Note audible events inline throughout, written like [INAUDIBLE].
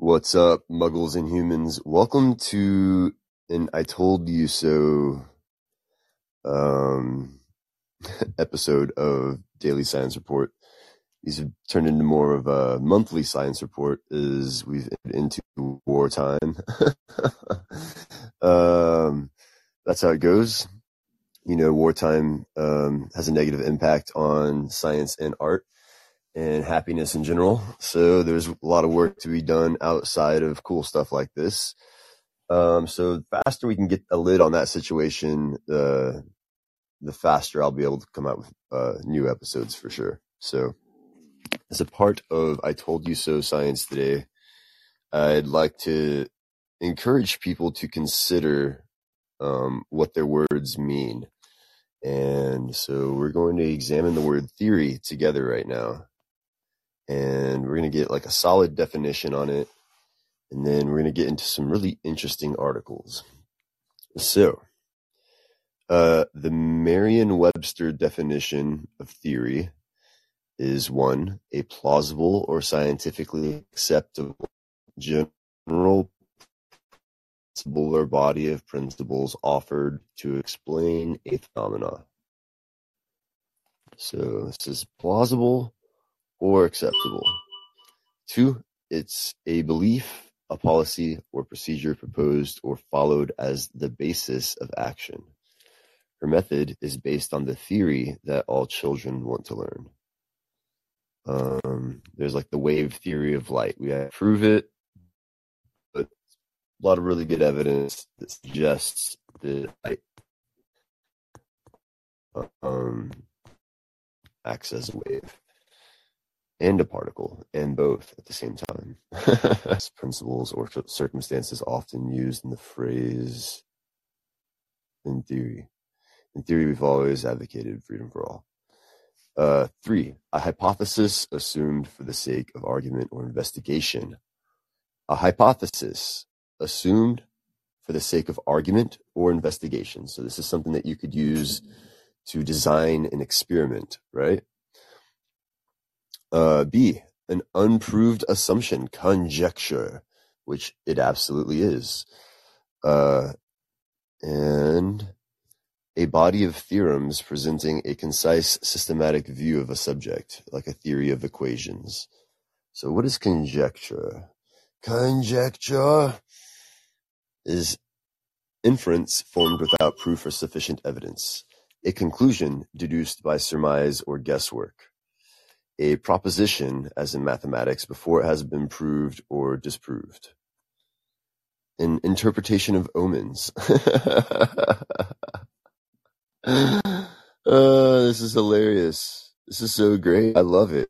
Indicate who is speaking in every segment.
Speaker 1: What's up, muggles and humans? Welcome to an I Told You So um, [LAUGHS] episode of Daily Science Report. These have turned into more of a monthly science report as we've entered into wartime. [LAUGHS] um, that's how it goes. You know, wartime um, has a negative impact on science and art and happiness in general. So there's a lot of work to be done outside of cool stuff like this. Um, so the faster we can get a lid on that situation, the the faster I'll be able to come out with uh, new episodes for sure. So as a part of I Told You So Science today, I'd like to encourage people to consider um, what their words mean. And so we're going to examine the word theory together right now and we're going to get like a solid definition on it. And then we're going to get into some really interesting articles. So, uh, the Merriam Webster definition of theory is one, a plausible or scientifically acceptable general principle or body of principles offered to explain a phenomena. So this is plausible or acceptable. Two, it's a belief, a policy, or procedure proposed or followed as the basis of action. Her method is based on the theory that all children want to learn. Um, there's like the wave theory of light. We have prove it, but a lot of really good evidence that suggests that light um, acts as a wave and a particle, and both at the same time. [LAUGHS] Principles or circumstances often used in the phrase in theory. In theory, we've always advocated freedom for all. Uh, three, a hypothesis assumed for the sake of argument or investigation. A hypothesis assumed for the sake of argument or investigation. So this is something that you could use to design an experiment, right? Uh, B, an unproved assumption, conjecture, which it absolutely is. Uh, and a body of theorems presenting a concise, systematic view of a subject, like a theory of equations. So, what is conjecture? Conjecture is inference formed without proof or sufficient evidence, a conclusion deduced by surmise or guesswork a proposition, as in mathematics, before it has been proved or disproved. An interpretation of omens. uh, [LAUGHS] this is hilarious. This is so great. I love it.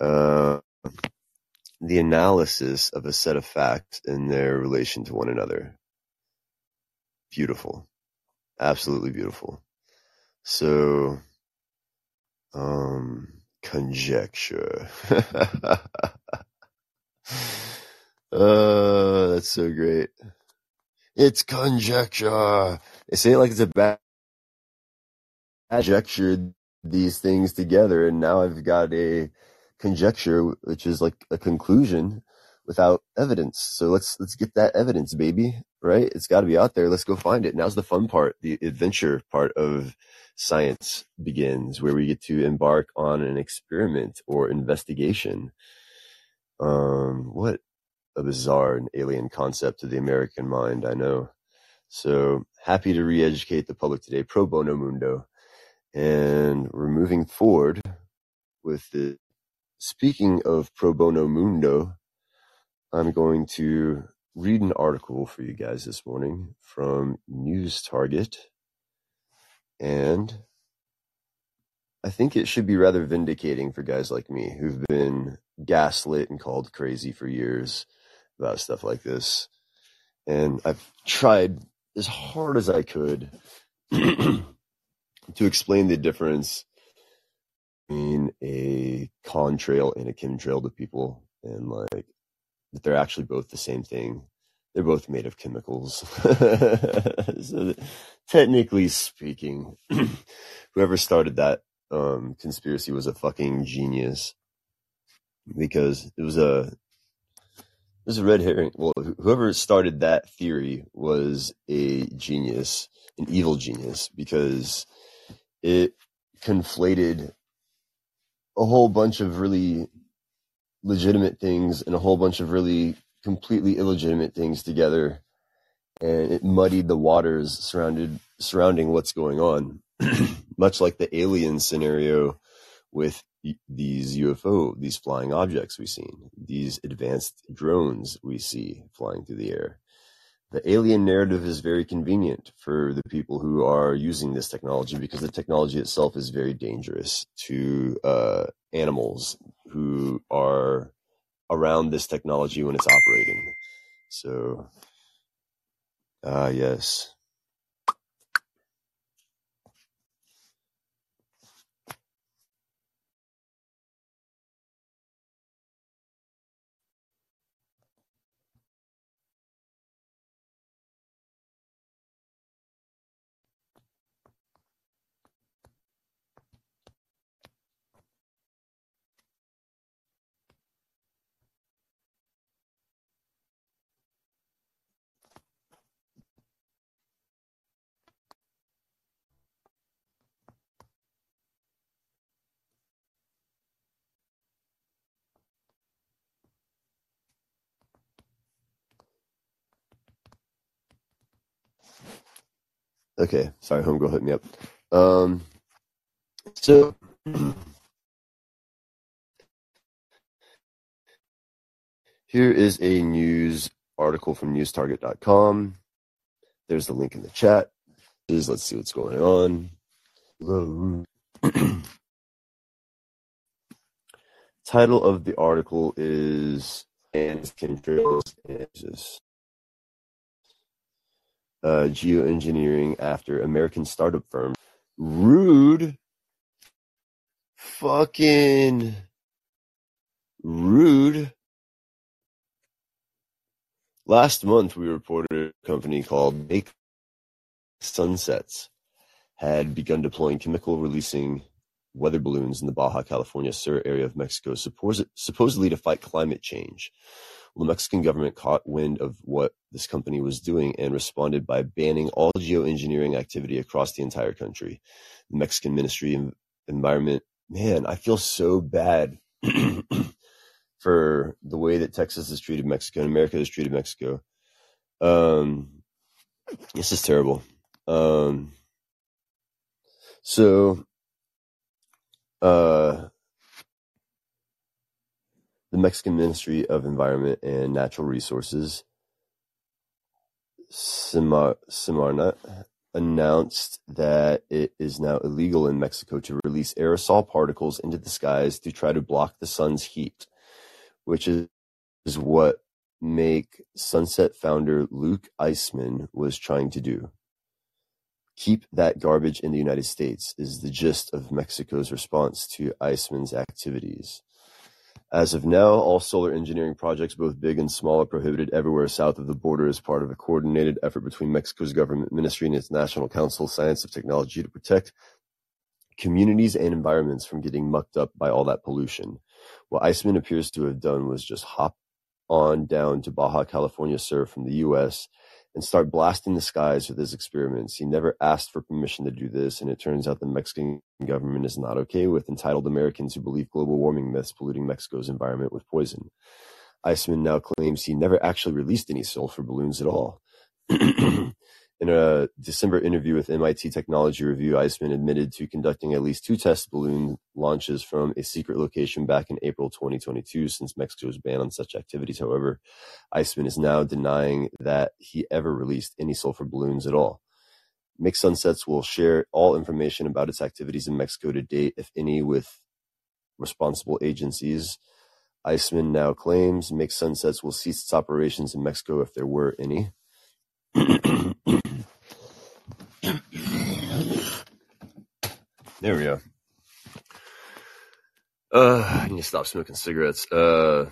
Speaker 1: Uh, the analysis of a set of facts in their relation to one another. Beautiful absolutely beautiful. So, um, conjecture. [LAUGHS] uh, that's so great. It's conjecture. They say it like it's a bad conjecture these things together, and now I've got a conjecture, which is like a conclusion without evidence. So let's let's get that evidence, baby. Right? It's got to be out there. Let's go find it. Now's the fun part, the adventure part of science begins, where we get to embark on an experiment or investigation. Um, what a bizarre and alien concept to the American mind, I know. So happy to re-educate the public today, pro bono mundo, and we're moving forward with the. Speaking of pro bono mundo, I'm going to read an article for you guys this morning from News Target. And I think it should be rather vindicating for guys like me who've been gaslit and called crazy for years about stuff like this. And I've tried as hard as I could [CLEARS THROAT] to explain the difference between a contrail and a chemtrail to people and like that they're actually both the same thing. They're both made of chemicals. [LAUGHS] so technically speaking, [CLEARS THROAT] whoever started that um, conspiracy was a fucking genius because it was a it was a red herring. Well, whoever started that theory was a genius, an evil genius, because it conflated a whole bunch of really legitimate things and a whole bunch of really completely illegitimate things together and it muddied the waters surrounded surrounding what's going on [CLEARS THROAT] much like the alien scenario with these UFO, these flying objects we've seen, these advanced drones we see flying through the air. The alien narrative is very convenient for the people who are using this technology because the technology itself is very dangerous to uh, animals who are around this technology when it's operating. So, ah, uh, yes. Okay, sorry, homegirl hit me up. Um, so here is a news article from newstarget.com. There's the link in the chat. Is let's see what's going on. Title of the article is and chemtrails uh, geoengineering after American startup firm. Rude. Fucking rude. Last month, we reported a company called Make Sunsets had begun deploying chemical releasing weather balloons in the Baja California Sur area of Mexico, supposedly to fight climate change. Well, the Mexican government caught wind of what this company was doing and responded by banning all geoengineering activity across the entire country. The Mexican Ministry of Environment, man, I feel so bad [CLEARS THROAT] for the way that Texas has treated Mexico and America has treated Mexico. Um, this is terrible. Um, so, uh, the Mexican Ministry of Environment and Natural Resources, Semarnat, announced that it is now illegal in Mexico to release aerosol particles into the skies to try to block the sun's heat, which is, is what Make Sunset founder Luke Iseman was trying to do. Keep that garbage in the United States is the gist of Mexico's response to Iseman's activities. As of now, all solar engineering projects, both big and small, are prohibited everywhere south of the border as part of a coordinated effort between Mexico's government ministry and its National Council of Science of Technology to protect communities and environments from getting mucked up by all that pollution. What Iseman appears to have done was just hop on down to Baja California Sur from the US and start blasting the skies with his experiments. He never asked for permission to do this, and it turns out the Mexican government is not okay with entitled Americans who believe global warming myths polluting Mexico's environment with poison. Iseman now claims he never actually released any sulfur balloons at all. [CLEARS THROAT] In a December interview with MIT Technology Review, Iseman admitted to conducting at least two test balloon launches from a secret location back in April 2022 since Mexico's ban on such activities. However, Iseman is now denying that he ever released any sulfur balloons at all. Make Sunsets will share all information about its activities in Mexico to date, if any, with responsible agencies. Iseman now claims Make Sunsets will cease its operations in Mexico if there were any. [COUGHS] There we go. Uh, I need to stop smoking cigarettes. Uh,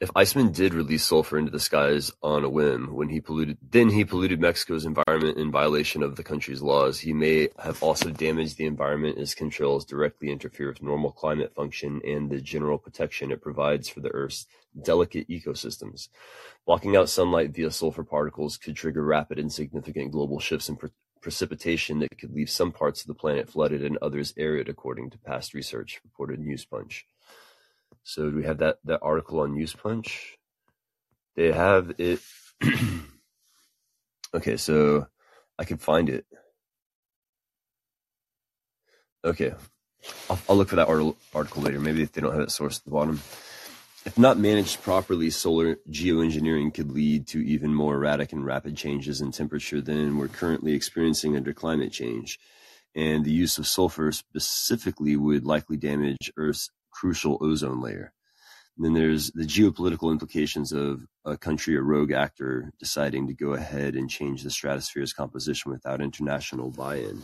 Speaker 1: if Eastman did release sulfur into the skies on a whim when he polluted, then he polluted Mexico's environment in violation of the country's laws. He may have also damaged the environment as controls directly interfere with normal climate function and the general protection it provides for the Earth's delicate ecosystems. Blocking out sunlight via sulfur particles could trigger rapid and significant global shifts in pre- precipitation that could leave some parts of the planet flooded and others arid, according to past research, reported Newspunch. So do we have that that article on Newspunch? They have it. [CLEARS THROAT] okay, so I can find it. Okay, I'll, I'll look for that article, later. Maybe if they don't have it sourced at the bottom. If not managed properly, solar geoengineering could lead to even more erratic and rapid changes in temperature than we're currently experiencing under climate change. And the use of sulfur specifically would likely damage Earth's crucial ozone layer. And then there's the geopolitical implications of a country or rogue actor deciding to go ahead and change the stratosphere's composition without international buy-in.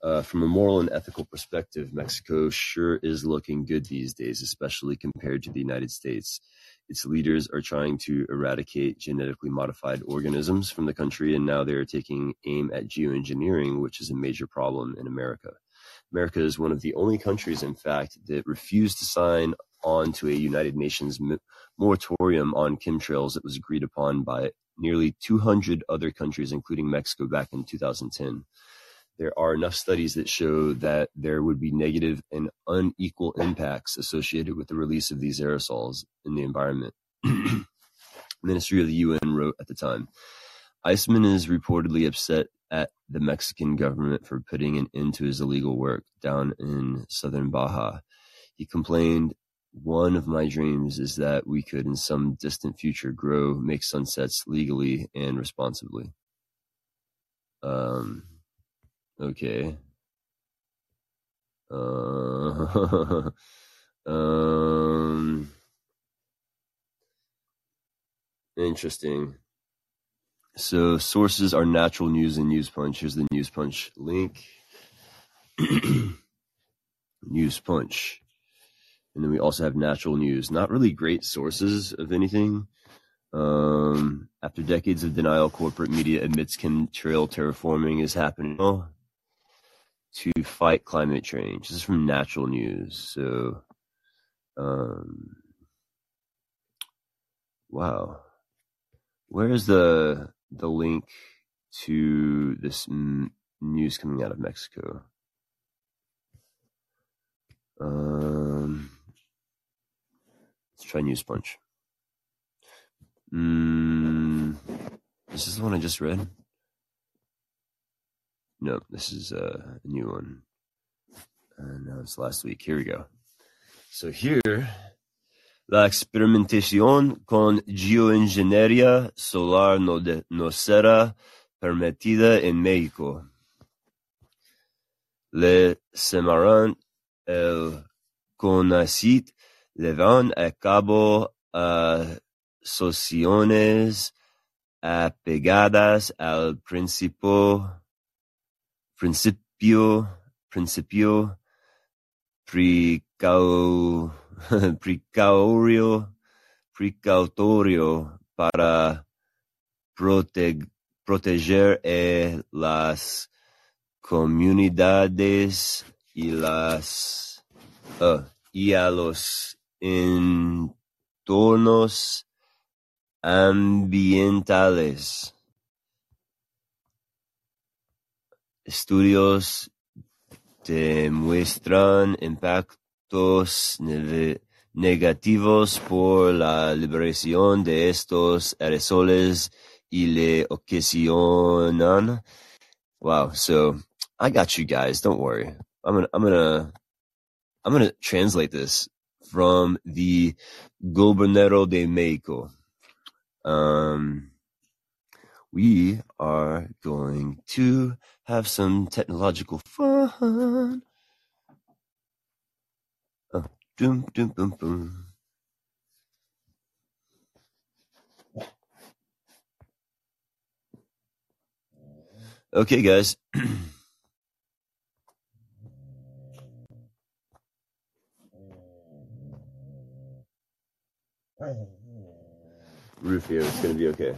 Speaker 1: Uh, from a moral and ethical perspective, Mexico sure is looking good these days, especially compared to the United States. Its leaders are trying to eradicate genetically modified organisms from the country, and now they are taking aim at geoengineering, which is a major problem in America. America is one of the only countries, in fact, that refused to sign on to a United Nations moratorium on chemtrails that was agreed upon by nearly 200 other countries, including Mexico, back in 2010. There are enough studies that show that there would be negative and unequal impacts associated with the release of these aerosols in the environment. [CLEARS THROAT] Ministry of the UN wrote at the time. Eastman is reportedly upset at the Mexican government for putting an end to his illegal work down in southern Baja. He complained, One of my dreams is that we could, in some distant future, grow, make sunsets legally and responsibly. Um, okay. Uh, [LAUGHS] um, interesting. So sources are Natural News and news punch. Here's the news punch link. [CLEARS THROAT] news punch. And then we also have Natural News. Not really great sources of anything. Um, after decades of denial, corporate media admits chemtrail terraforming is happening to fight climate change. This is from Natural News. So, um, wow. Where's the the link to this m- news coming out of Mexico. Um, let's try Newspunch. Mm, this is the one I just read. No, this is a new one. Uh, no, it's last week. Here we go. So here La experimentación con geoingeniería solar no, de, no será permitida en México. Le Semarnat el CONACYT llevan a cabo asociaciones apegadas al principio principio principio precau [LAUGHS] precautorio para proteger a las comunidades y las uh, y a los entornos ambientales. Estudios demuestran impactos negativos por la liberación de estos aerosoles y le ocasionan. Wow. So I got you guys. Don't worry. I'm gonna, I'm gonna, I'm gonna translate this from the Gobernador de Mexico. Um, we are going to have some technological fun. Oh, doom, doom, boom, boom. Okay, guys. [CLEARS THROAT] Rufio, it's gonna be okay.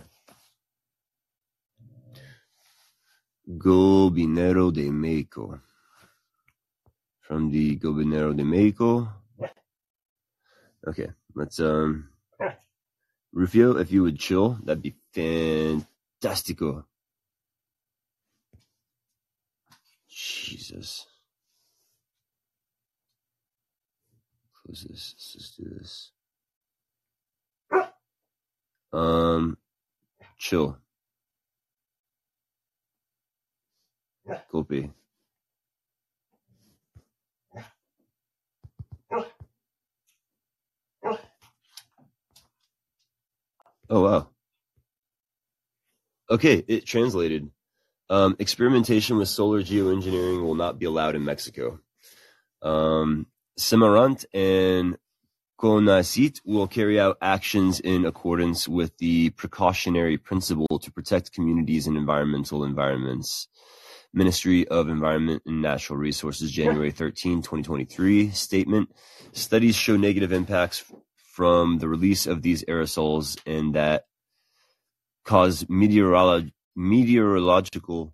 Speaker 1: Gobinero de Mexico. From the Gobinero de Mexico. Okay, let's um Rufio, if you would chill, that'd be fantastico. Jesus. Close this. Let's just do this. Um, chill. Copy. Oh wow. Okay, it translated. Um, experimentation with solar geoengineering will not be allowed in Mexico. Um, Semarnat and CONACYT will carry out actions in accordance with the precautionary principle to protect communities and environmental environments. Ministry of Environment and Natural Resources, January 13, 2023 statement. Studies show negative impacts from the release of these aerosols and that cause meteorolo- meteorological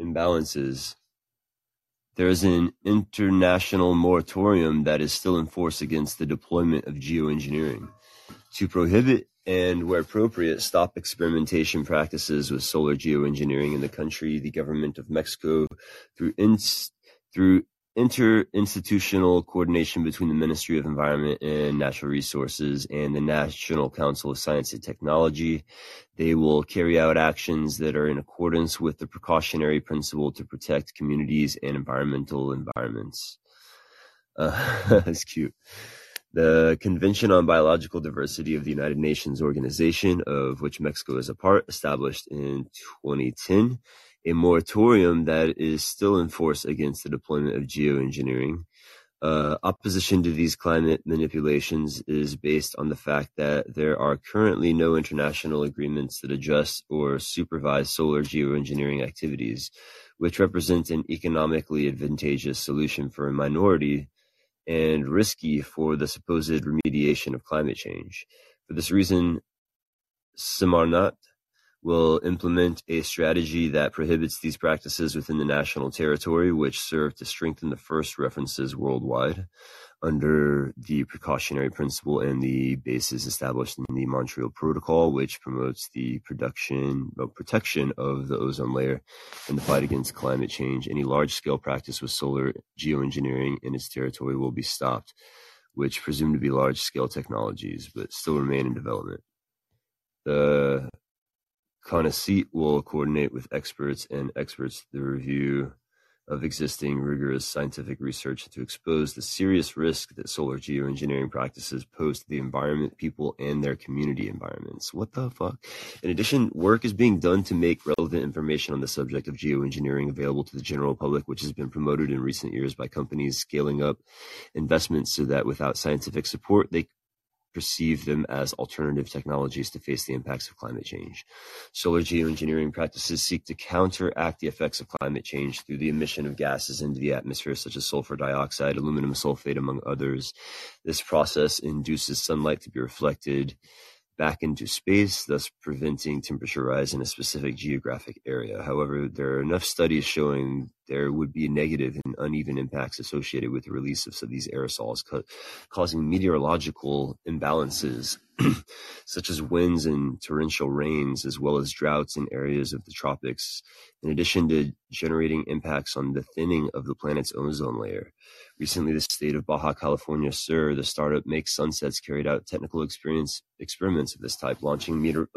Speaker 1: imbalances. There is an international moratorium that is still in force against the deployment of geoengineering. To prohibit and, where appropriate, stop experimentation practices with solar geoengineering in the country. The government of Mexico, through ins- through interinstitutional coordination between the Ministry of Environment and Natural Resources and the National Council of Science and Technology. They will carry out actions that are in accordance with the precautionary principle to protect communities and environmental environments. Uh, [LAUGHS] that's cute. The Convention on Biological Diversity of the United Nations Organization, of which Mexico is a part, established in 2010, a moratorium that is still in force against the deployment of geoengineering. Uh, opposition to these climate manipulations is based on the fact that there are currently no international agreements that address or supervise solar geoengineering activities, which represent an economically advantageous solution for a minority and risky for the supposed remediation of climate change. For this reason, Semarnat will implement a strategy that prohibits these practices within the national territory, which serve to strengthen the first references worldwide under the precautionary principle and the basis established in the Montreal Protocol, which promotes the production or protection of the ozone layer and the fight against climate change. Any large scale practice with solar geoengineering in its territory will be stopped, which presume to be large scale technologies, but still remain in development. The CONACYT will coordinate with experts and experts the review of existing rigorous scientific research to expose the serious risk that solar geoengineering practices pose to the environment, people, and their community environments. What the fuck? In addition, work is being done to make relevant information on the subject of geoengineering available to the general public, which has been promoted in recent years by companies scaling up investments so that without scientific support, they perceive them as alternative technologies to face the impacts of climate change. Solar geoengineering practices seek to counteract the effects of climate change through the emission of gases into the atmosphere, such as sulfur dioxide, aluminum sulfate, among others. This process induces sunlight to be reflected back into space, thus preventing temperature rise in a specific geographic area. However, there are enough studies showing there would be negative and uneven impacts associated with the release of these aerosols, causing meteorological imbalances [CLEARS THROAT] such as winds and torrential rains, as well as droughts in areas of the tropics, in addition to generating impacts on the thinning of the planet's ozone layer. Recently, the state of Baja California Sur, the startup Make Sunsets, carried out technical experience experiments of this type, launching meteor-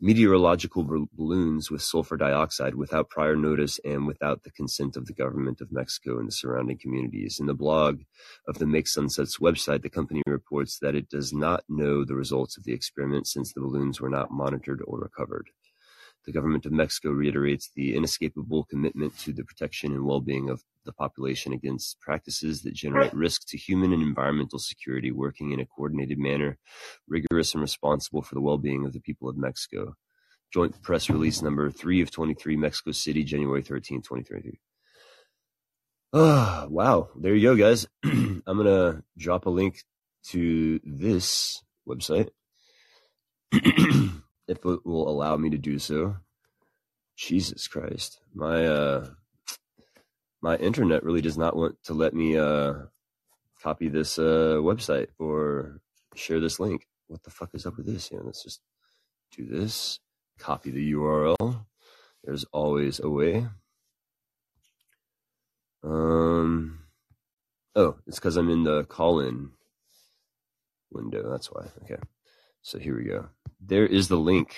Speaker 1: meteorological balloons with sulfur dioxide without prior notice and without the consent of the government of Mexico and the surrounding communities. In the blog of the Make Sunsets website, the company reports that it does not know the results of the experiment since the balloons were not monitored or recovered. The government of Mexico reiterates the inescapable commitment to the protection and well-being of the population against practices that generate risk to human and environmental security, working in a coordinated manner, rigorous and responsible for the well-being of the people of Mexico. Joint press release number 3 of 23, Mexico City, January 13, 2023. Oh, ah, wow. There you go, guys. [CLEARS THROAT] I'm going to drop a link to this website. [CLEARS THROAT] if it will allow me to do so. Jesus Christ. My uh my internet really does not want to let me uh copy this uh website or share this link. What the fuck is up with this? Yeah, let's just do this. Copy the URL. There's always a way. Um oh, it's because I'm in the call-in window. That's why. Okay. So here we go. There is the link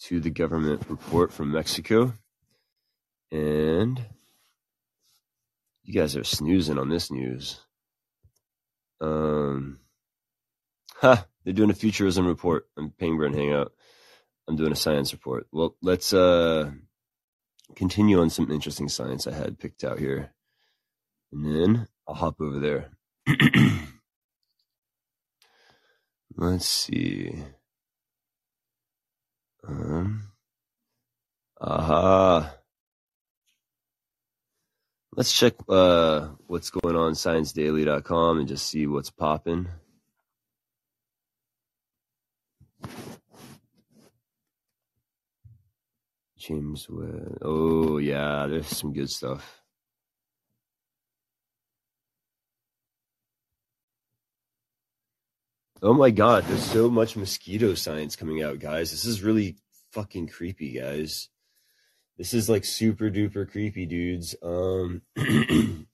Speaker 1: to the government report from Mexico. And you guys are snoozing on this news. Um, ha, they're doing a futurism report on Penguin Hangout. I'm doing a science report. Well, let's uh continue on some interesting science I had picked out here. And then I'll hop over there. [CLEARS THROAT] Let's see. Um, aha. Let's check uh, what's going on ScienceDaily.com and just see what's popping. James Webb. Oh yeah, there's some good stuff. Oh my god, there's so much mosquito science coming out, guys. This is really fucking creepy, guys. This is like super duper creepy, dudes. Um [CLEARS THROAT]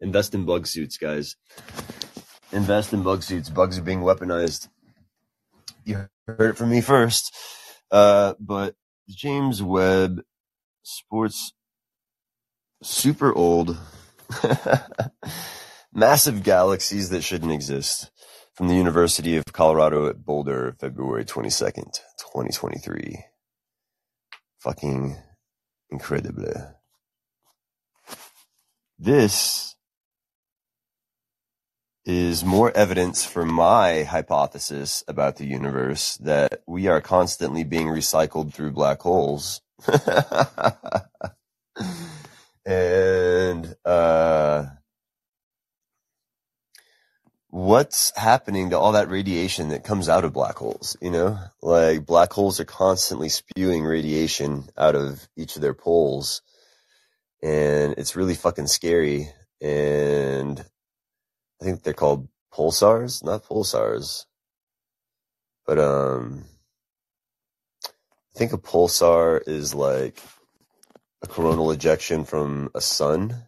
Speaker 1: invest in bug suits, guys. Invest in bug suits. Bugs are being weaponized. You heard it from me first. Uh, but James Webb sports super old [LAUGHS] Massive galaxies that shouldn't exist. From the University of Colorado at Boulder, February 22nd, 2023. Fucking incredible. This is more evidence for my hypothesis about the universe that we are constantly being recycled through black holes. [LAUGHS] and, uh, what's happening to all that radiation that comes out of black holes? You know, like black holes are constantly spewing radiation out of each of their poles, and it's really fucking scary. And I think they're called pulsars, not pulsars, but um, I think a pulsar is like a coronal ejection from a sun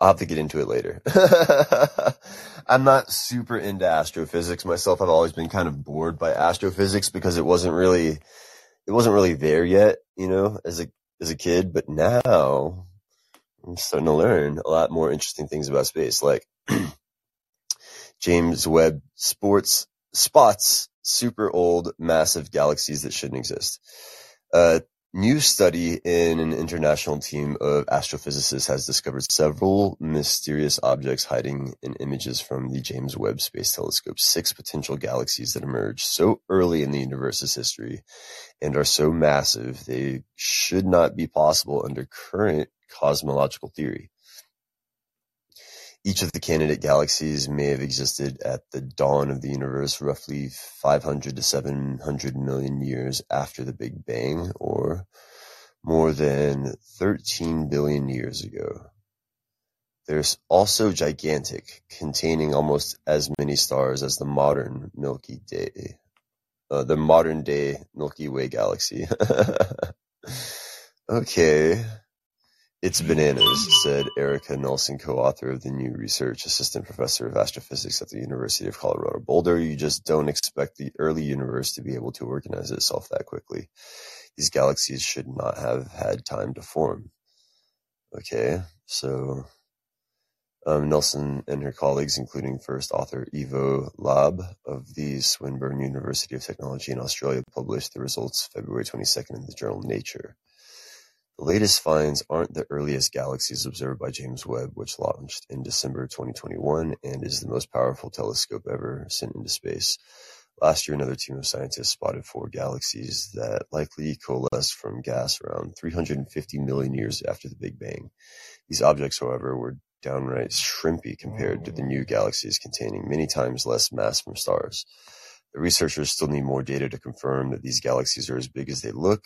Speaker 1: I'll have to get into it later. [LAUGHS] I'm not super into astrophysics myself. I've always been kind of bored by astrophysics because it wasn't really, it wasn't really there yet, you know, as a, as a kid. But now I'm starting to learn a lot more interesting things about space, like [CLEARS THROAT] James Webb sports spots super old massive galaxies that shouldn't exist. Uh, New study in an international team of astrophysicists has discovered several mysterious objects hiding in images from the James Webb Space Telescope, six potential galaxies that emerged so early in the universe's history and are so massive they should not be possible under current cosmological theory. Each of the candidate galaxies may have existed at the dawn of the universe roughly five hundred to seven hundred million years after the Big Bang, or more than thirteen billion years ago. They're also gigantic, containing almost as many stars as the modern Milky Day, uh, the modern day Milky Way galaxy. [LAUGHS] okay. "It's bananas," said Erica Nelson, co-author of the new research, assistant professor of astrophysics at the University of Colorado Boulder. You just don't expect the early universe to be able to organize itself that quickly. These galaxies should not have had time to form. Okay, so um, Nelson and her colleagues, including first author Ivo Labbé of the Swinburne University of Technology in Australia, published the results February 22nd in the journal Nature. The latest finds aren't the earliest galaxies observed by James Webb, which launched in December 2021 and is the most powerful telescope ever sent into space. Last year, another team of scientists spotted four galaxies that likely coalesced from gas around 350 million years after the Big Bang. These objects, however, were downright shrimpy compared to the new galaxies containing many times less mass from stars. The researchers still need more data to confirm that these galaxies are as big as they look,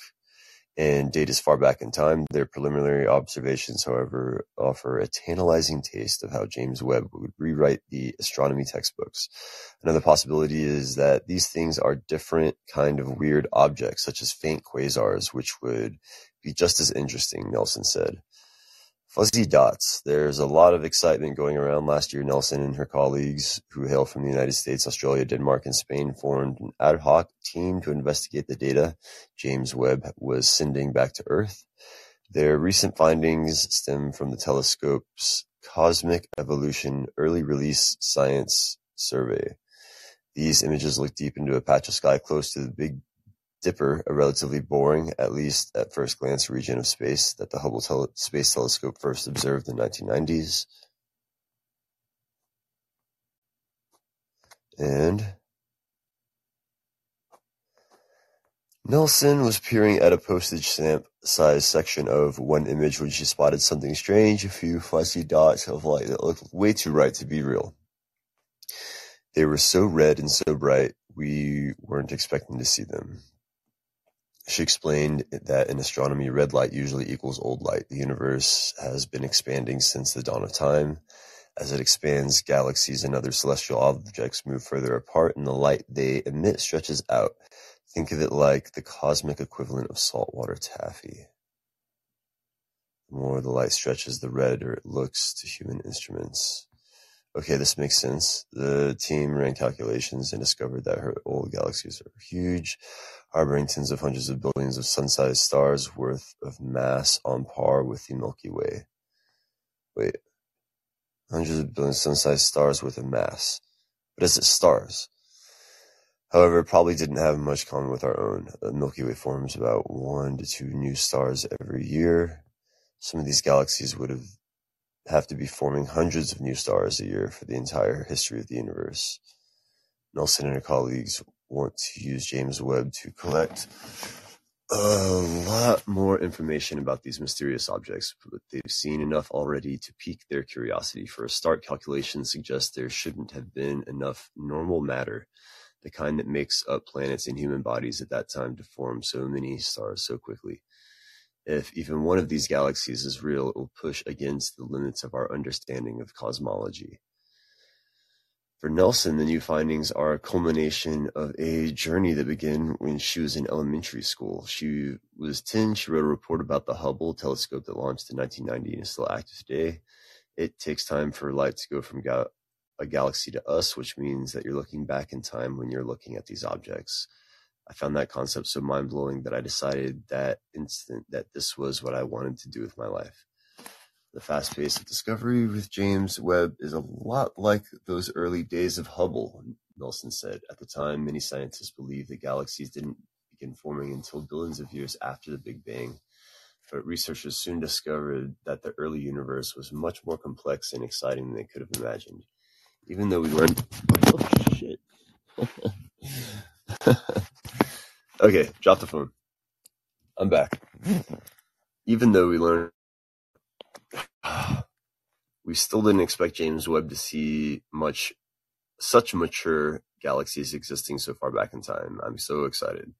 Speaker 1: and date as far back in time. Their preliminary observations, however, offer a tantalizing taste of how James Webb would rewrite the astronomy textbooks. Another possibility is that these things are different kind of weird objects, such as faint quasars, which would be just as interesting, Nelson said. Fuzzy dots. There's a lot of excitement going around. Last year, Nelson and her colleagues, who hail from the United States, Australia, Denmark, and Spain, formed an ad hoc team to investigate the data James Webb was sending back to Earth. Their recent findings stem from the telescope's Cosmic Evolution Early Release Science Survey. These images look deep into a patch of sky close to the Big Dipper, a relatively boring, at least at first glance, region of space that the Hubble Space Telescope first observed in the 1990s. And Nelson was peering at a postage stamp sized section of one image when she spotted something strange, a few fuzzy dots of light that looked way too bright to be real. They were so red and so bright, we weren't expecting to see them. She explained that in astronomy, red light usually equals old light. The universe has been expanding since the dawn of time. As it expands, galaxies and other celestial objects move further apart, and the light they emit stretches out. Think of it like the cosmic equivalent of saltwater taffy. The more the light stretches, the redder it looks to human instruments. Okay, this makes sense. The team ran calculations and discovered that her old galaxies are huge, harboring tens of hundreds of billions of sun-sized stars worth of mass on par with the Milky Way. Wait, hundreds of billions of sun-sized stars worth of mass. But is it stars? However, it probably didn't have much common with our own. The Milky Way forms about one to two new stars every year. Some of these galaxies would have have to be forming hundreds of new stars a year for the entire history of the universe. Nelson and her colleagues want to use James Webb to collect a lot more information about these mysterious objects, but they've seen enough already to pique their curiosity. For a start, calculations suggest there shouldn't have been enough normal matter, the kind that makes up planets and human bodies at that time to form so many stars so quickly. If even one of these galaxies is real, it will push against the limits of our understanding of cosmology. For Nelson, the new findings are a culmination of a journey that began when she was in elementary school. She was 10. She wrote a report about the Hubble telescope that launched in 1990 and is still active today. It takes time for light to go from ga- a galaxy to us, which means that you're looking back in time when you're looking at these objects. I found that concept so mind blowing that I decided that instant that this was what I wanted to do with my life. The fast pace of discovery with James Webb is a lot like those early days of Hubble, Nelson said. At the time, many scientists believed that galaxies didn't begin forming until billions of years after the Big Bang. But researchers soon discovered that the early universe was much more complex and exciting than they could have imagined. Even though we learned. Oh, shit. [LAUGHS] [LAUGHS] Okay, drop the phone. I'm back. Even though we learned, [SIGHS] we still didn't expect James Webb to see much, such mature galaxies existing so far back in time. I'm so excited.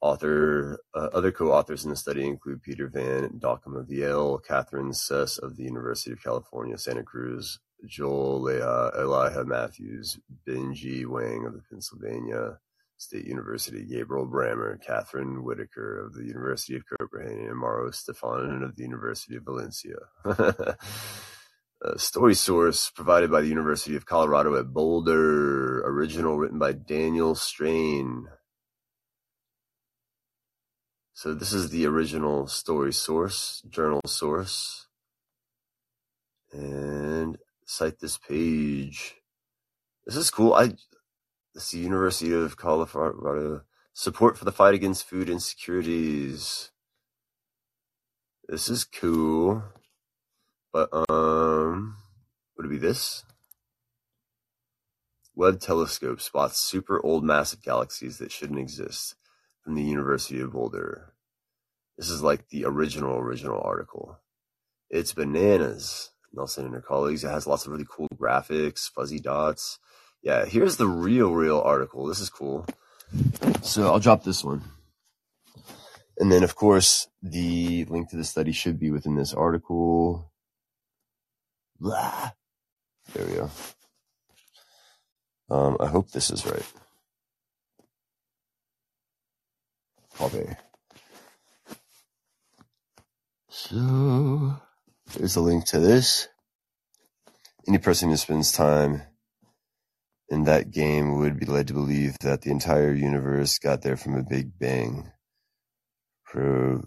Speaker 1: Author, uh, other co-authors in the study include Peter Van Dokkum of Yale, Catherine Suess of the University of California, Santa Cruz, Joel Leja, Elijah Mathews, Benji Wang of the Pennsylvania State University, Gabriel Brammer, Catherine Whitaker of the University of Copenhagen, and Mauro Stefanon of the University of Valencia. [LAUGHS] A story source provided by the University of Colorado at Boulder. Original written by Daniel Strain. So this is the original story source, journal source. And cite this page. This is cool. I the University of Colorado. Support for the fight against food insecurities. This is cool. But, um, would it be this? Webb telescope spots super old massive galaxies that shouldn't exist from the University of Boulder. This is like the original, original article. It's bananas. Nelson and her colleagues. It has lots of really cool graphics, fuzzy dots. Yeah, here's the real, real article. This is cool. So I'll drop this one. And then, of course, the link to the study should be within this article. Blah. There we go. Um, I hope this is right. Copy. So there's a link to this. Any person who spends time in that game would be led to believe that the entire universe got there from a big bang. Procedurally.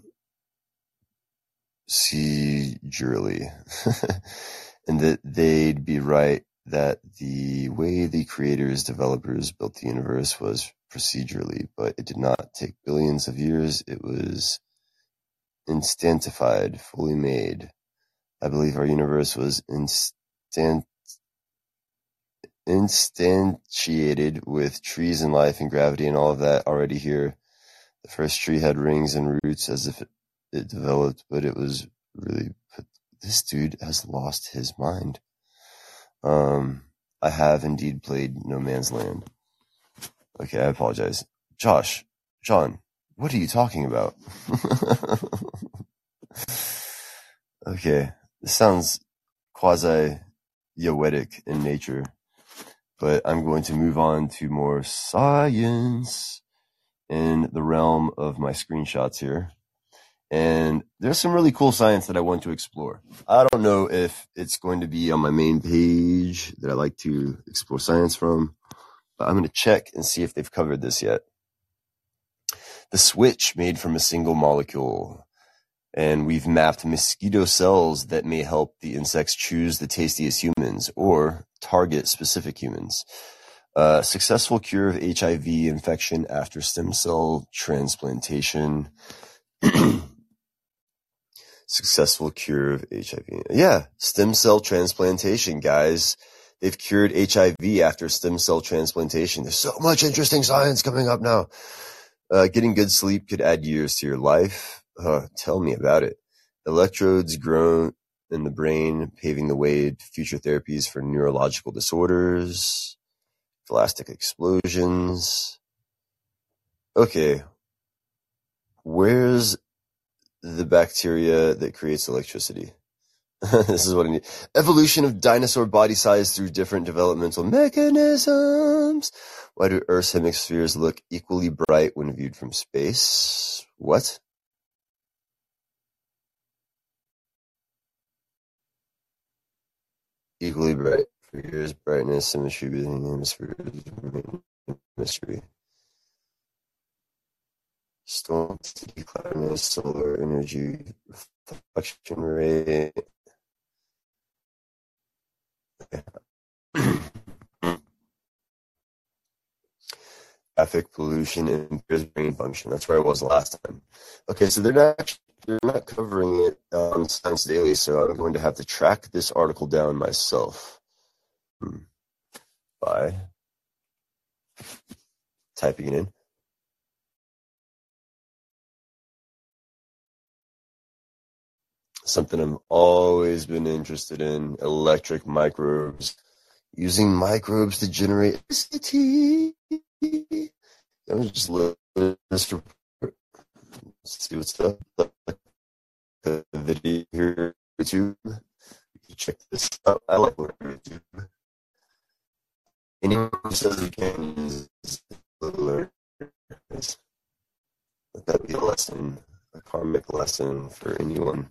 Speaker 1: [LAUGHS] and that they'd be right that the way the creators, developers built the universe was procedurally, but it did not take billions of years. It was instantified, fully made. I believe our universe was instant instantiated with trees and life and gravity and all of that already here. The first tree had rings and roots as if it, it developed, but it was really put, this dude has lost his mind. Um, I have indeed played No Man's Land. Okay, I apologize. Josh, John, what are you talking about? [LAUGHS] okay, this sounds quasi Yoetic in nature, but I'm going to move on to more science in the realm of my screenshots here. And there's some really cool science that I want to explore. I don't know if it's going to be on my main page that I like to explore science from, but I'm going to check and see if they've covered this yet. The switch made from a single molecule. And we've mapped mosquito cells that may help the insects choose the tastiest humans or target specific humans. Uh, successful cure of HIV infection after stem cell transplantation. [CLEARS THROAT] successful cure of HIV. Yeah, stem cell transplantation, guys. They've cured HIV after stem cell transplantation. There's so much interesting science coming up now. Uh, getting good sleep could add years to your life. Uh, tell me about it. Electrodes grown in the brain, paving the way to future therapies for neurological disorders, plastic explosions. Okay. Where's the bacteria that creates electricity. [LAUGHS] this is what I need. Evolution of dinosaur body size through different developmental mechanisms. Why do Earth's hemispheres look equally bright when viewed from space? What? Equally bright. For years, brightness, symmetry between hemispheres mystery. Storm climate, solar energy, reflection rate. [COUGHS] Traffic pollution impairs brain function. That's where I was last time. Okay, so they're not they're not covering it on Science Daily, so I'm going to have to track this article down myself hmm. by typing it in. something I've always been interested in, electric microbes. Using microbes to generate electricity. I'm just looking at this report. See what's up. The video here YouTube. You can check this out. I like YouTube. Anyone who says you can use learn. Let that be a lesson, a karmic lesson for anyone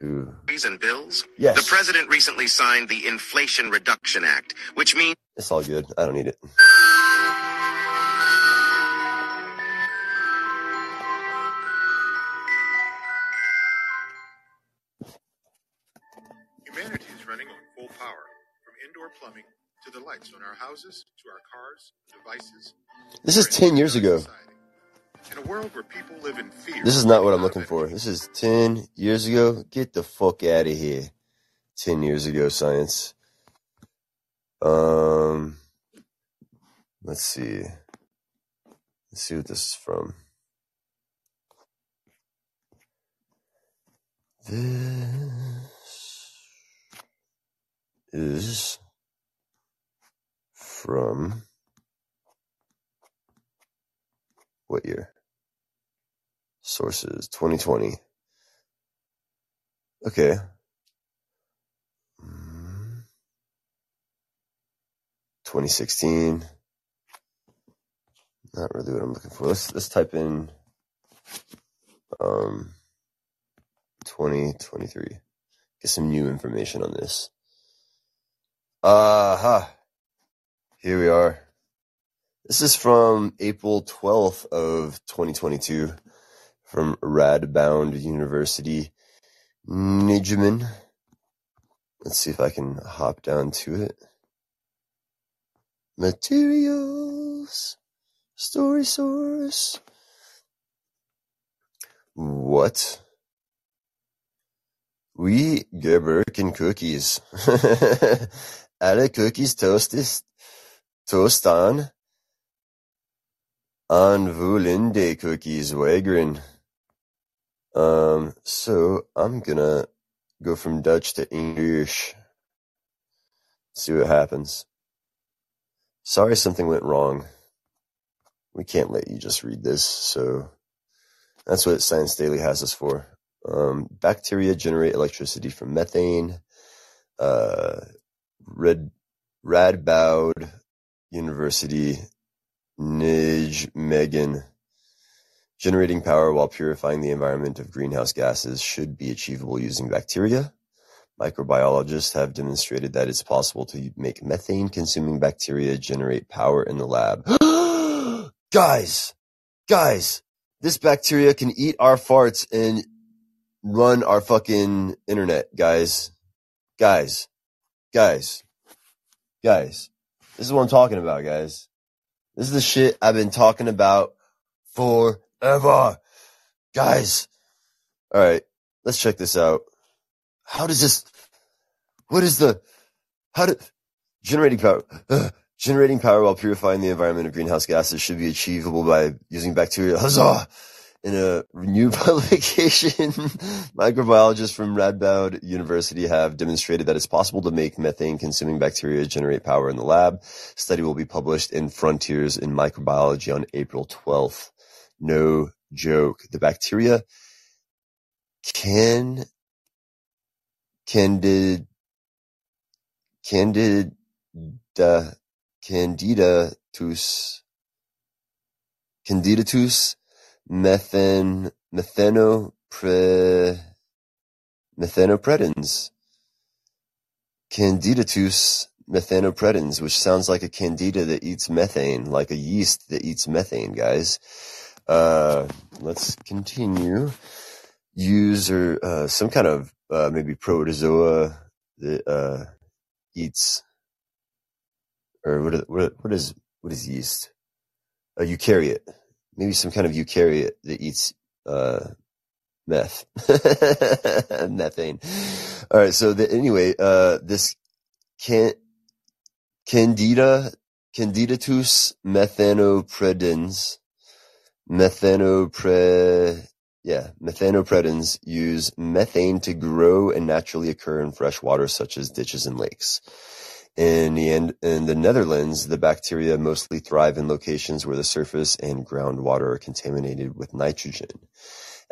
Speaker 1: who
Speaker 2: and bills.
Speaker 1: Yes.
Speaker 2: The president recently signed the Inflation Reduction Act, which means
Speaker 1: it's all good. I don't need it.
Speaker 3: Indoor plumbing to the lights on our houses to our cars, devices.
Speaker 1: This is 10 years ago.
Speaker 3: Society. In a world where people live in fear.
Speaker 1: This is not what I'm looking for. This is 10 years ago. Get the fuck out of here. 10 years ago, science. Um, let's see. Let's see what this is from. This. is from what year? Sources 2020. Okay. Mm, 2016. Not really what I'm looking for. Let's let's type in um 2023. Get some new information on this. Aha. Here we are. This is from April 12th of 2022 from Radboud University, Nijmegen. Let's see if I can hop down to it. Materials. Story source. What? We gebakken cookies. [LAUGHS] Alle cookies toasted, on Vulinde cookies wagrin. Um, so I'm gonna go from Dutch to English. See what happens. Sorry something went wrong. We can't let you just read this, so that's what Science Daily has us for. Um, bacteria generate electricity from methane. Uh, Red, Radboud University, Nijmegen. Generating power while purifying the environment of greenhouse gases should be achievable using bacteria. Microbiologists have demonstrated that it's possible to make methane-consuming bacteria generate power in the lab. [GASPS] guys, guys, this bacteria can eat our farts and run our fucking internet, guys. Guys, guys, guys. This is what I'm talking about, guys. This is the shit I've been talking about forever. Guys. All right. Let's check this out. How does this, what is the, how do, generating power, uh, generating power while purifying the environment of greenhouse gases should be achievable by using bacteria. Huzzah! In a new [LAUGHS] publication, microbiologists from Radboud University have demonstrated that it's possible to make methane-consuming bacteria generate power in the lab. Study will be published in Frontiers in Microbiology on April 12th. No joke. The bacteria can candid candida candidatus candidatus methan methanopre methanopredens candidatus methanopredens which sounds like a candida that eats methane like a yeast that eats methane guys. Uh let's continue. Use or uh, some kind of uh, maybe protozoa that uh, eats or what, what what is what is yeast? A eukaryote maybe some kind of eukaryote that eats uh, meth [LAUGHS] methane all right so the, anyway uh, this can candida candidatus methanopredens methanopre yeah, methanopredens use methane to grow and naturally occur in fresh water such as ditches and lakes. In the, in the Netherlands, the bacteria mostly thrive in locations where the surface and groundwater are contaminated with nitrogen,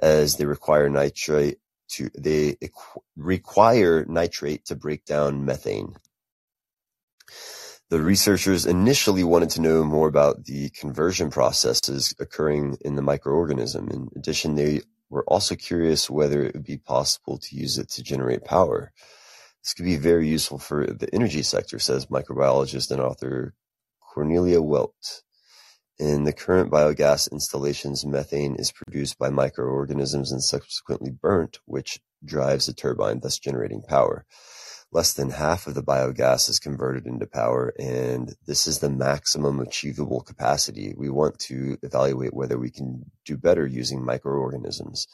Speaker 1: as they require nitrate to they require nitrate to break down methane. The researchers initially wanted to know more about the conversion processes occurring in the microorganism. In addition, they were also curious whether it would be possible to use it to generate power. This could be very useful for the energy sector, says microbiologist and author Cornelia Welte. In the current biogas installations, methane is produced by microorganisms and subsequently burnt, which drives a turbine, thus generating power. Less than half of the biogas is converted into power, and this is the maximum achievable capacity. We want to evaluate whether we can do better using microorganisms.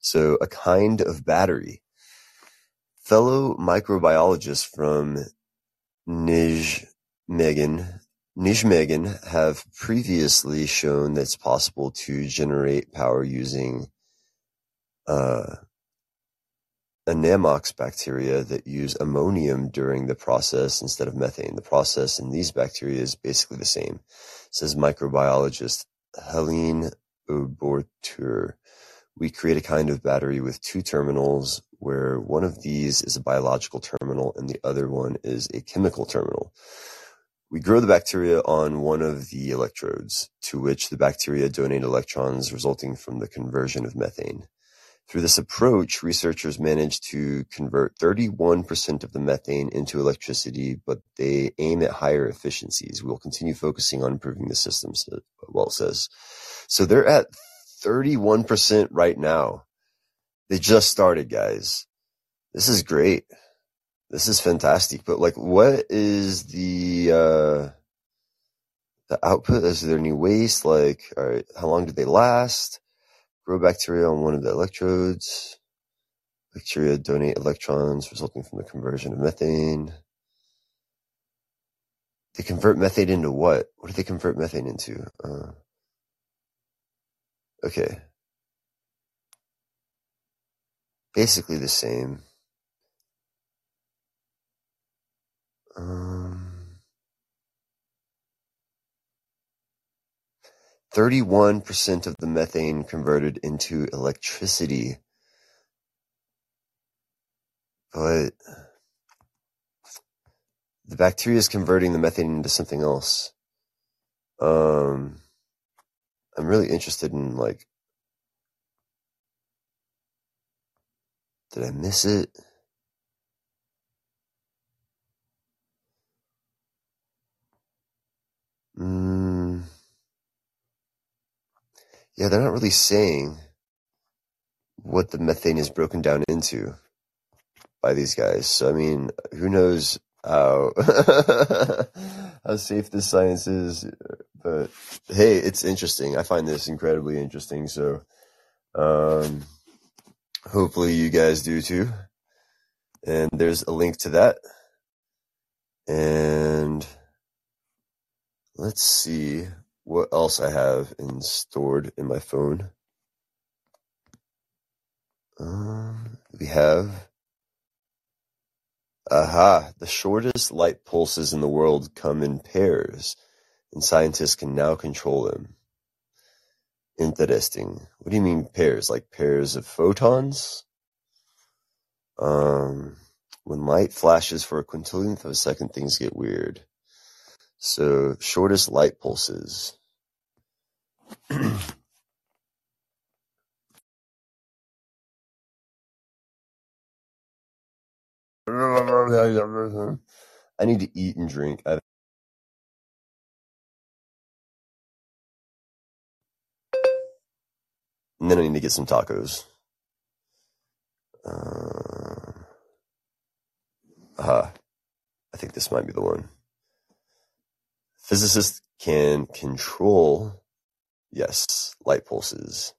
Speaker 1: So, a kind of battery. Fellow microbiologists from Nijmegen, have previously shown that it's possible to generate power using uh, a bacteria that use ammonium during the process instead of methane. The process in these bacteria is basically the same, says microbiologist Heleen Ouboter. We create a kind of battery with two terminals where one of these is a biological terminal and the other one is a chemical terminal. We grow the bacteria on one of the electrodes, to which the bacteria donate electrons resulting from the conversion of methane. Through this approach, researchers managed to convert 31% of the methane into electricity, but they aim at higher efficiencies. We'll continue focusing on improving the system, uh, Walt says. So they're at 31% right now. They just started, guys. This is great. This is fantastic. But like, what is the, uh, the output? Is there any waste? Like, all right, how long do they last? Grow bacteria on one of the electrodes. Bacteria donate electrons resulting from the conversion of methane. They convert methane into what? What do they convert methane into? Uh, okay. Basically the same. Um, 31% of the methane converted into electricity. But the bacteria is converting the methane into something else. Um, I'm really interested in like, did I miss it? Mm, yeah, they're not really saying what the methane is broken down into by these guys. So, I mean, who knows how [LAUGHS] how safe this science is? But hey, it's interesting. I find this incredibly interesting. So, um, hopefully you guys do too. And there's a link to that. And Let's see what else I have in stored in my phone. Um, we have, aha, the shortest light pulses in the world come in pairs, and scientists can now control them. Interesting. What do you mean pairs? Like pairs of photons? Um, when light flashes for a quintillionth of a second, things get weird. So shortest light pulses. [CLEARS THROAT] [LAUGHS] I need to eat and drink. And then I need to get some tacos. Uh, uh, I think this might be the one. Physicists can control, yes, light pulses.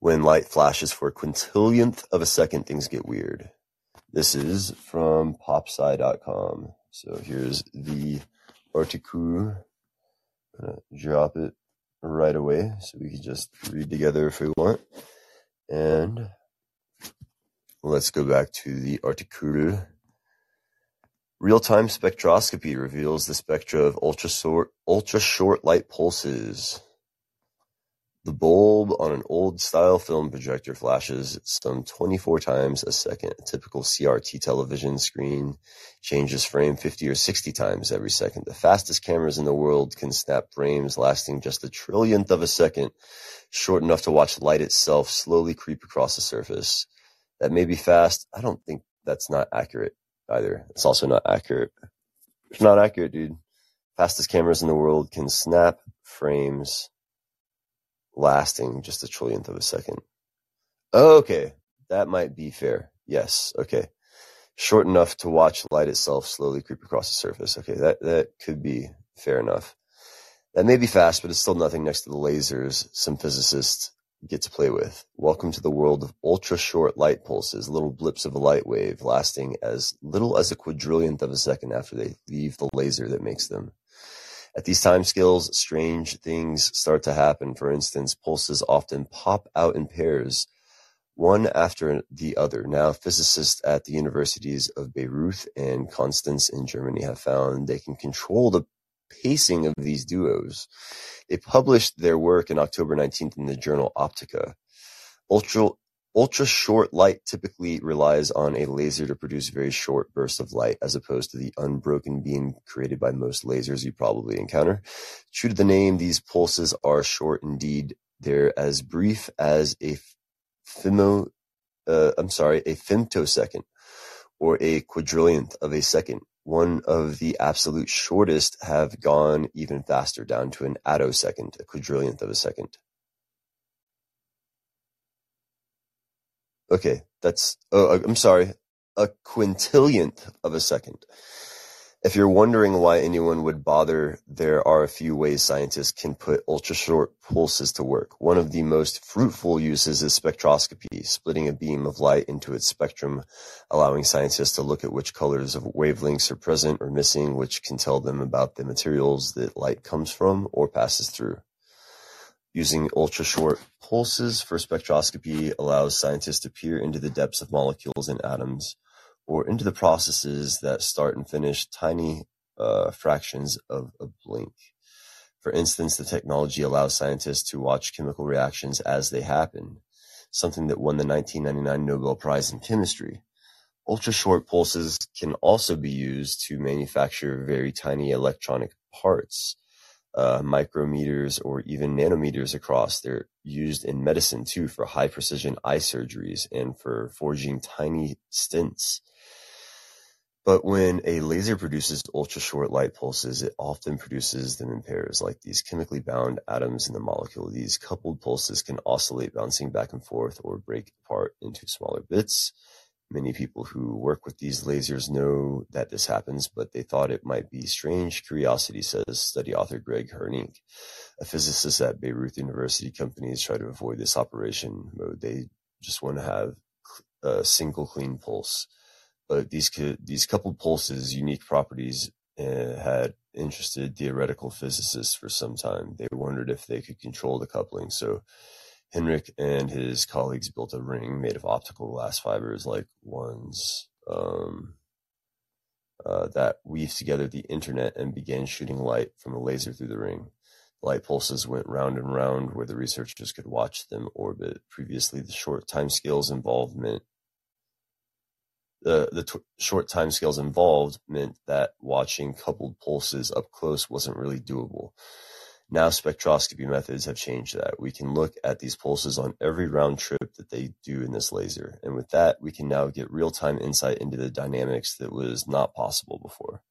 Speaker 1: When light flashes for a quintillionth of a second, things get weird. This is from popsci.com. So here's the article. I'm gonna drop it right away so we can just read together if we want. And let's go back to the article. Real-time spectroscopy reveals the spectra of ultra-short light pulses. The bulb on an old-style film projector flashes some twenty-four times a second. A typical CRT television screen changes frame fifty or sixty times every second. The fastest cameras in the world can snap frames lasting just a trillionth of a second, short enough to watch light itself slowly creep across the surface. That may be fast. I don't think that's not accurate either. It's also not accurate. It's not accurate, dude. Fastest cameras in the world can snap frames lasting just a trillionth of a second. Okay, that might be fair. Yes, okay. Short enough to watch light itself slowly creep across the surface. Okay, that, that could be fair enough. That may be fast, but it's still nothing next to the lasers some physicists get to play with. Welcome to the world of ultra-short light pulses, little blips of a light wave lasting as little as a quadrillionth of a second after they leave the laser that makes them. At these timescales, strange things start to happen. For instance, pulses often pop out in pairs, one after the other. Now, physicists at the universities of Bayreuth and Konstanz in Germany have found they can control the pacing of these duos. They published their work in October 19th in the journal Optica. Ultra Ultra-short light typically relies on a laser to produce very short bursts of light, as opposed to the unbroken beam created by most lasers you probably encounter. True to the name, these pulses are short indeed. They're as brief as a fimo, uh, I'm sorry, a femtosecond, or a quadrillionth of a second. One of the absolute shortest have gone even faster, down to an attosecond, a quadrillionth of a second. Okay, that's oh, uh, I'm sorry, a quintillionth of a second. If you're wondering why anyone would bother, there are a few ways scientists can put ultra-short pulses to work. One of the most fruitful uses is spectroscopy, splitting a beam of light into its spectrum, allowing scientists to look at which colors of wavelengths are present or missing, which can tell them about the materials that light comes from or passes through. Using ultra-short pulses for spectroscopy allows scientists to peer into the depths of molecules and atoms, or into the processes that start and finish tiny uh, fractions of a blink. For instance, the technology allows scientists to watch chemical reactions as they happen, something that won the 1999 Nobel Prize in Chemistry. Ultra-short pulses can also be used to manufacture very tiny electronic parts, uh, micrometers or even nanometers across. They're used in medicine too for high precision eye surgeries and for forging tiny stents. But when a laser produces ultra short light pulses, it often produces them in pairs, like these chemically bound atoms in the molecule. These coupled pulses can oscillate, bouncing back and forth, or break apart into smaller bits. Many people who work with these lasers know that this happens, but they thought it might be strange curiosity, says study author Greg Herink. A physicist at Bayreuth University companies try to avoid this operation mode. They just want to have a single clean pulse. But these these coupled pulses' unique properties uh, had interested theoretical physicists for some time. They wondered if they could control the coupling. So Herink and his colleagues built a ring made of optical glass fibers like ones um, uh, that weaved together the internet and began shooting light from a laser through the ring. Light pulses went round and round where the researchers could watch them orbit. Previously, the short timescales involved meant the the t- short timescales involved meant that watching coupled pulses up close wasn't really doable. Now spectroscopy methods have changed that. We can look at these pulses on every round trip that they do in this laser, and with that we can now get real-time insight into the dynamics that was not possible before.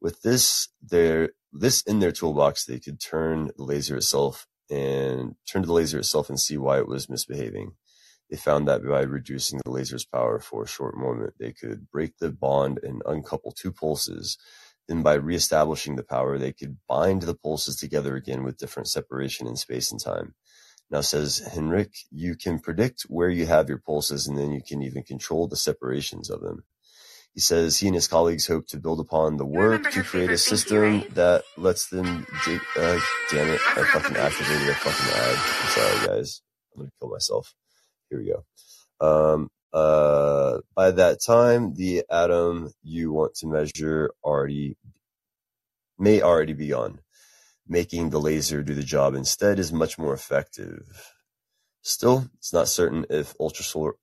Speaker 1: With this their this in their toolbox, they could turn the laser itself and turn to the laser itself and see why it was misbehaving. They found that by reducing the laser's power for a short moment, they could break the bond and uncouple two pulses then by reestablishing the power, they could bind the pulses together again with different separation in space and time. Now says Henrik, you can predict where you have your pulses and then you can even control the separations of them. He says he and his colleagues hope to build upon the work to create a system right? that lets them dig, uh, damn it, I fucking activated a fucking ad. I'm sorry guys. I'm gonna kill myself. Here we go. Um, uh, by that time, the atom you want to measure already may already be on. Making the laser do the job instead is much more effective. Still, it's not certain if ultra-short,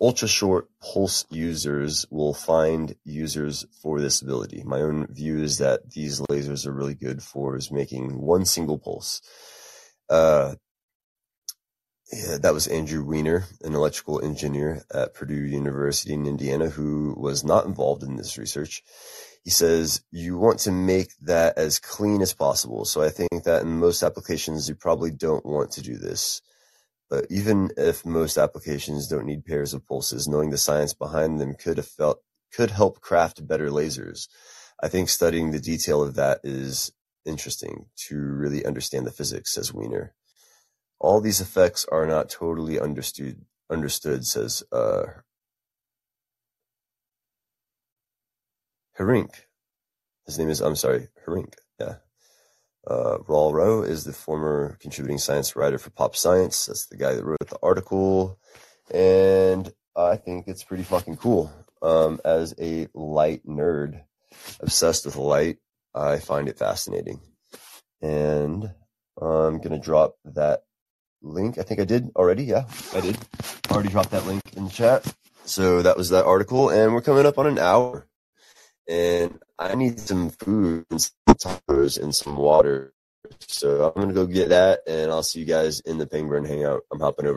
Speaker 1: ultra-short pulse users will find users for this ability. My own view is that these lasers are really good for is making one single pulse. Uh, yeah, that was Andrew Weiner, an electrical engineer at Purdue University in Indiana, who was not involved in this research. He says you want to make that as clean as possible. So I think that in most applications, you probably don't want to do this. But even if most applications don't need pairs of pulses, knowing the science behind them could have felt, could help craft better lasers. I think studying the detail of that is interesting to really understand the physics, says Weiner. All these effects are not totally understood, says uh, Herink. His name is, I'm sorry, Herink, yeah. Uh, Rahul Rao is the former contributing science writer for Pop Science. That's the guy that wrote the article. and I think it's pretty fucking cool. Um, as a light nerd, obsessed with light, I find it fascinating. And I'm gonna drop that link. I think I did already. Yeah, I did. Already dropped that link in the chat. So that was that article, and we're coming up on an hour. And I need some food and some tacos and some water. So I'm gonna go get that, and I'll see you guys in the Penguin Hangout. I'm hopping over.